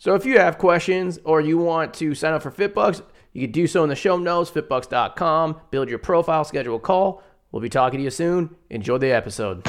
So if you have questions or you want to sign up for FitBUX, you can do so in the show notes, fitbux.com. Build your profile, schedule a call. We'll be talking to you soon. Enjoy the episode.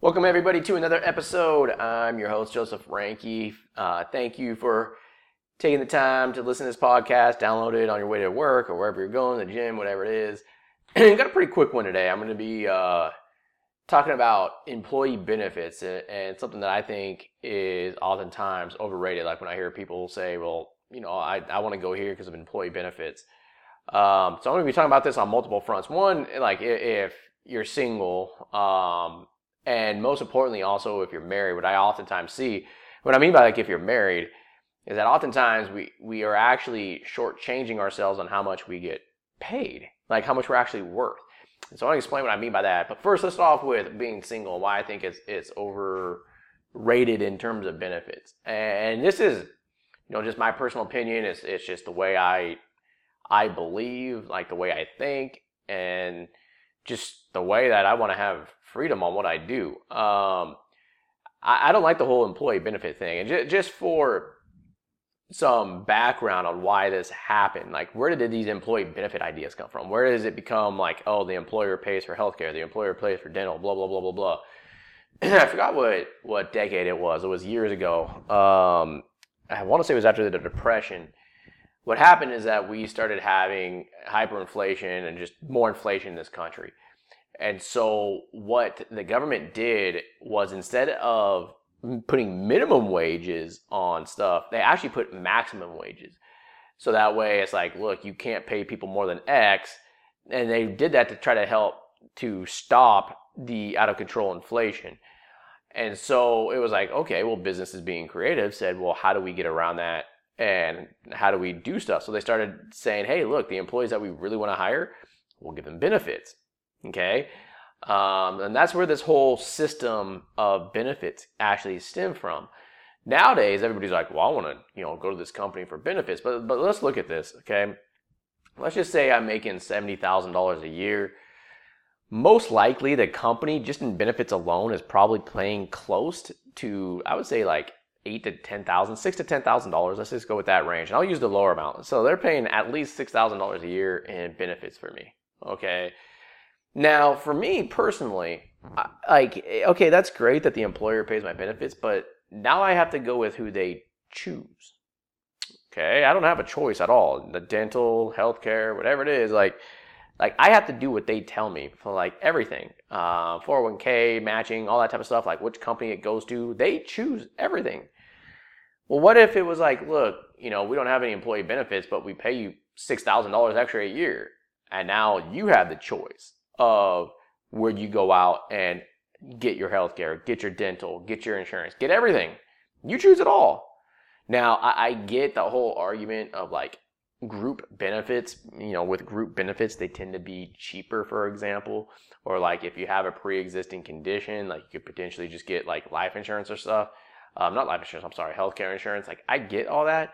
Welcome, everybody, to another episode. I'm your host, Joseph Ranke. Uh, thank you for taking the time to listen to this podcast, download it on your way to work or wherever you're going, the gym, whatever it is. And got a pretty quick one today. I'm going to be uh, talking about employee benefits and, and, something that I think is oftentimes overrated. Like when I hear people say, well, you know, I, I want to go here because of employee benefits. Um, so I'm going to be talking about this on multiple fronts. One, like if you're single, um, and most importantly, also if you're married, what I oftentimes see, what I mean by like if you're married, is that oftentimes we, we are actually shortchanging ourselves on how much we get paid, like how much we're actually worth. And so I want to explain what I mean by that. But first, let's start off with being single, why I think it's, it's overrated in terms of benefits. And this is, you know, just my personal opinion. It's, it's just the way I, I believe, like the way I think, and just the way that I want to have freedom on what I do. Um, I, I don't like the whole employee benefit thing. And j- just for some background on why this happened. Like, where did these employee benefit ideas come from? Where does it become like, oh, the employer pays for healthcare, the employer pays for dental, blah blah blah blah blah. I forgot what what decade it was. It was years ago. Um, I want to say it was after the depression. What happened is that we started having hyperinflation and just more inflation in this country. And so what the government did was instead of putting minimum wages on stuff, they actually put maximum wages. So that way it's like, look, you can't pay people more than X. And they did that to try to help to stop the out of control inflation. And so it was like, okay, well, businesses being creative said, well, how do we get around that? And how do we do stuff? So they started saying, hey, look, the employees that we really want to hire, we'll give them benefits. Okay. Um, and that's where this whole system of benefits actually stem from. Nowadays, everybody's like, well, I want to, you know, go to this company for benefits. But, but let's look at this, okay? Let's just say I'm making $70,000 a year. Most likely, the company, just in benefits alone, is probably paying close to, I would say, like eight to ten thousand, six to ten thousand dollars. Let's just go with that range, and I'll use the lower amount. So they're paying at least six thousand dollars a year in benefits for me. Okay, now, for me personally, I, like, okay, that's great that the employer pays my benefits, but now I have to go with who they choose. Okay, I don't have a choice at all. The dental, healthcare, whatever it is, like, like I have to do what they tell me for like everything, uh, 401k matching, all that type of stuff. Like which company it goes to, they choose everything. Well, what if it was like, look, you know, we don't have any employee benefits, but we pay you six thousand dollars extra a year, and now you have the choice of where you go out and get your health care, get your dental, get your insurance, get everything. You choose it all. Now, I, I get the whole argument of like group benefits. You know, with group benefits, they tend to be cheaper, for example. Or like if you have a pre existing condition, like you could potentially just get like life insurance or stuff. Um, not life insurance, I'm sorry, healthcare insurance. Like I get all that.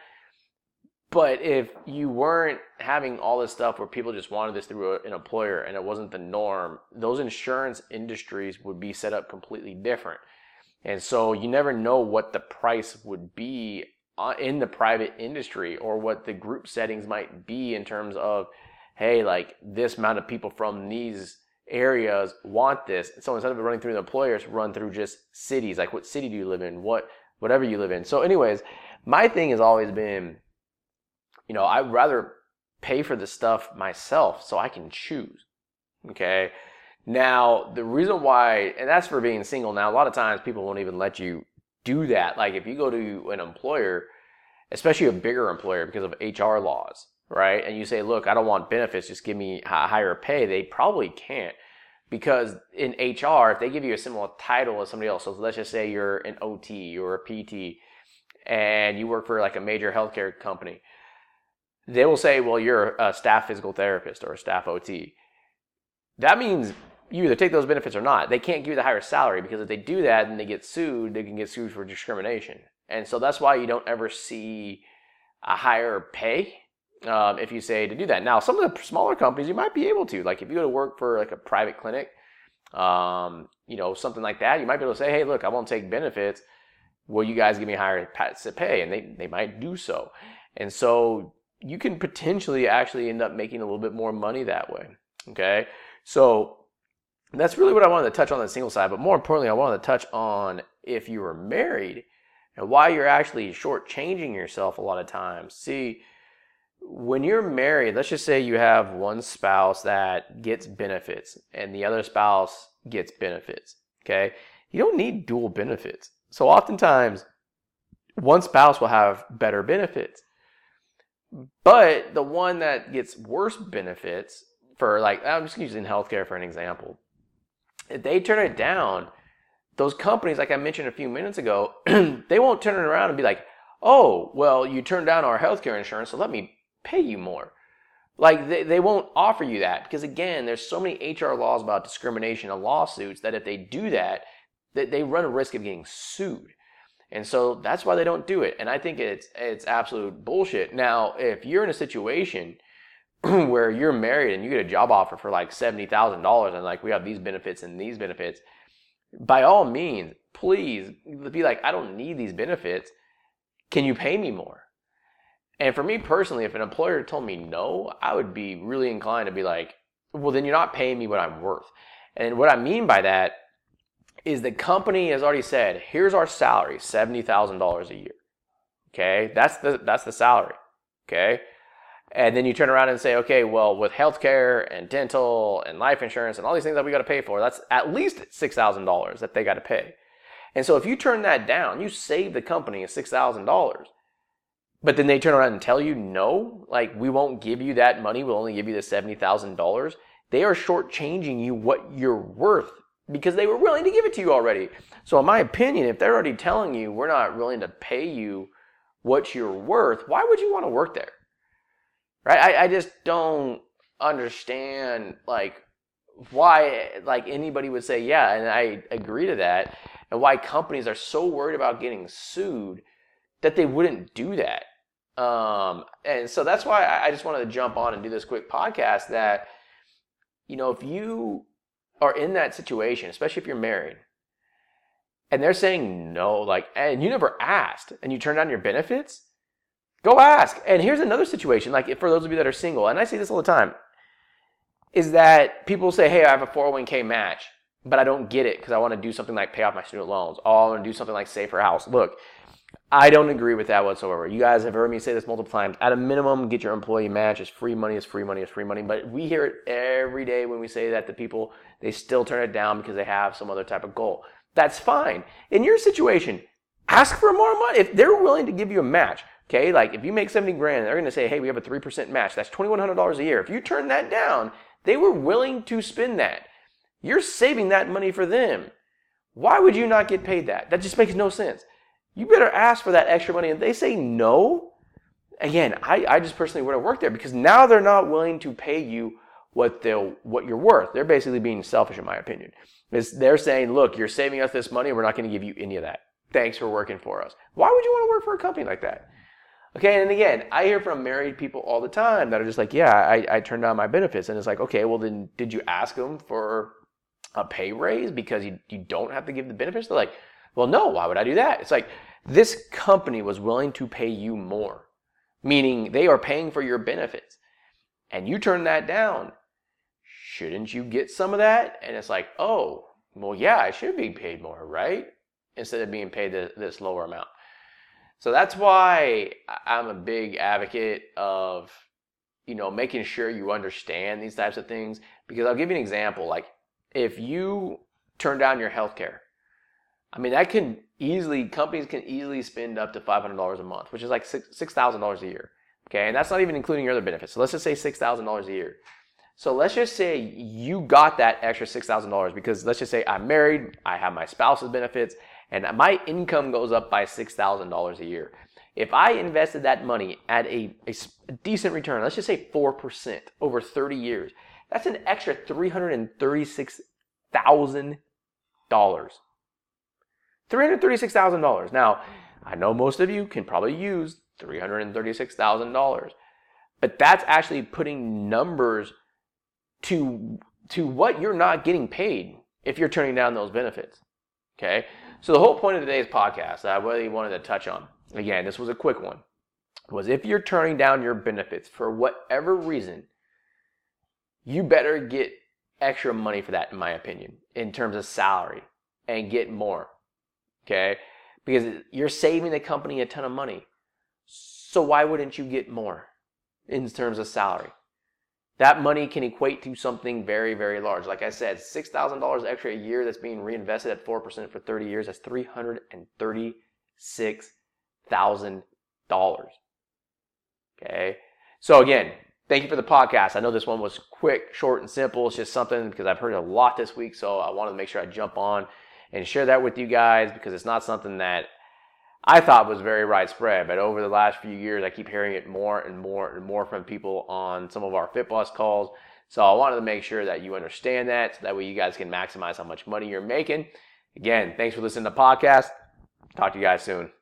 But if you weren't having all this stuff where people just wanted this through an employer and it wasn't the norm, those insurance industries would be set up completely different. And so you never know what the price would be uh, in the private industry or what the group settings might be in terms of, hey, like this amount of people from these areas want this. So instead of running through the employers, run through just cities. Like what city do you live in? What whatever you live in. So, anyways, my thing has always been you know, I'd rather pay for the stuff myself so I can choose. Okay. Now, the reason why, and that's for being single. Now, a lot of times people won't even let you do that. Like if you go to an employer, especially a bigger employer because of HR laws, right? And you say, look, I don't want benefits, just give me higher pay, they probably can't. Because in HR, if they give you a similar title as somebody else, so let's just say you're an OT or a PT and you work for like a major healthcare company, they will say, well, you're a staff physical therapist or a staff OT. That means you either take those benefits or not. They can't give you the higher salary because if they do that and they get sued, they can get sued for discrimination. And so that's why you don't ever see a higher pay um, if you say to do that. Now, some of the smaller companies you might be able to, like if you go to work for like a private clinic, um, you know, something like that, you might be able to say, hey, look, I won't take benefits. Will you guys give me higher pay? And they, they might do so. And so you can potentially actually end up making a little bit more money that way. Okay. So that's really what I wanted to touch on the single side. But more importantly, I wanted to touch on if you were married and why you're actually shortchanging yourself a lot of times. See, when you're married, let's just say you have one spouse that gets benefits and the other spouse gets benefits, okay? You don't need dual benefits. So oftentimes, one spouse will have better benefits. But the one that gets worse benefits for like I'm just using healthcare for an example. If they turn it down, those companies, like I mentioned a few minutes ago, they won't turn it around and be like, oh, well, you turned down our healthcare insurance, so let me pay you more. Like they, they won't offer you that because again, there's so many HR laws about discrimination and lawsuits that if they do that, that they run a risk of getting sued. And so that's why they don't do it. And I think it's it's absolute bullshit. Now, if you're in a situation where you're married and you get a job offer for like seventy thousand dollars and like we have these benefits and these benefits, by all means, please be like, I don't need these benefits. Can you pay me more? And for me personally, if an employer told me no, I would be really inclined to be like, well, then you're not paying me what I'm worth. And what I mean by that is the company has already said, here's our salary, $70,000 a year. Okay. That's the, that's the salary. Okay. And then you turn around and say, okay, well, with healthcare and dental and life insurance and all these things that we got to pay for, that's at least $6,000 that they got to pay. And so if you turn that down, you save the company $6,000. But then they turn around and tell you, no, like we won't give you that money. We'll only give you the $70,000. They are shortchanging you what you're worth because they were willing to give it to you already. So, in my opinion, if they're already telling you we're not willing to pay you what you're worth, why would you want to work there? Right? I, I just don't understand like why like anybody would say yeah and i agree to that and why companies are so worried about getting sued that they wouldn't do that um, and so that's why I just wanted to jump on and do this quick podcast that, you know, if you are in that situation, especially if you're married, and they're saying no, like, and you never asked and you turn down your benefits, go ask. And here's another situation, like for those of you that are single, and I see this all the time, is that people say, hey, I have a 401k match, but I don't get it because I want to do something like pay off my student loans. Oh, I want to do something like save for a house. Look, I don't agree with that whatsoever. You guys have heard me say this multiple times. At a minimum, get your employee match. It's free money. It's free money. It's free money. But we hear it every day when we say that to people. They still turn it down because they have some other type of goal. That's fine. In your situation, ask for more money. If they're willing to give you a match, okay, like if you make 70 grand, they're going to say, hey, we have a 3% match. That's $2,100 a year. If you turn that down, they were willing to spend that. You're saving that money for them. Why would you not get paid that? That just makes no sense you better ask for that extra money. And they say no, again, I, I just personally wouldn't work there because now they're not willing to pay you what they'll what you're worth. They're basically being selfish, in my opinion. Is they're saying, look, you're saving us this money, we're not going to give you any of that. Thanks for working for us. Why would you want to work for a company like that? Okay, and again, I hear from married people all the time that are just like, yeah, I, I turned down my benefits. And it's like, okay, well, then did you ask them for a pay raise because you, you don't have to give the benefits? They're like, well, no, why would I do that? It's like, this company was willing to pay you more, meaning they are paying for your benefits, and you turn that down. Shouldn't you get some of that? And it's like, oh, well, yeah, I should be paid more, right? Instead of being paid this lower amount. So that's why I'm a big advocate of, you know, making sure you understand these types of things. Because I'll give you an example. Like, if you turn down your health care, I mean, that can easily, companies can easily spend up to $500 a month, which is like $6,000 a year. Okay, and that's not even including your other benefits. So let's just say $6,000 a year. So let's just say you got that extra $6,000 because let's just say I'm married, I have my spouse's benefits, and my income goes up by $6,000 a year. If I invested that money at a, a, decent return, let's just say 4% over 30 years, that's an extra $336,000. $336,000. Now, I know most of you can probably use $336,000. But that's actually putting numbers to to what you're not getting paid if you're turning down those benefits. Okay? So the whole point of today's podcast that I really wanted to touch on, again, this was a quick one, was if you're turning down your benefits for whatever reason, you better get extra money for that, in my opinion, in terms of salary and get more. Okay? Because you're saving the company a ton of money. So why wouldn't you get more in terms of salary? That money can equate to something very, very large. Like I said, $6,000 extra a year that's being reinvested at 4% for 30 years, that's $336,000. Okay. So again, thank you for the podcast. I know this one was quick, short, and simple. It's just something because I've heard a lot this week. So I wanted to make sure I jump on and share that with you guys because it's not something that I thought was very widespread. But over the last few years, I keep hearing it more and more and more from people on some of our FitBUX calls. So I wanted to make sure that you understand that so that way you guys can maximize how much money you're making. Again, thanks for listening to the podcast. Talk to you guys soon.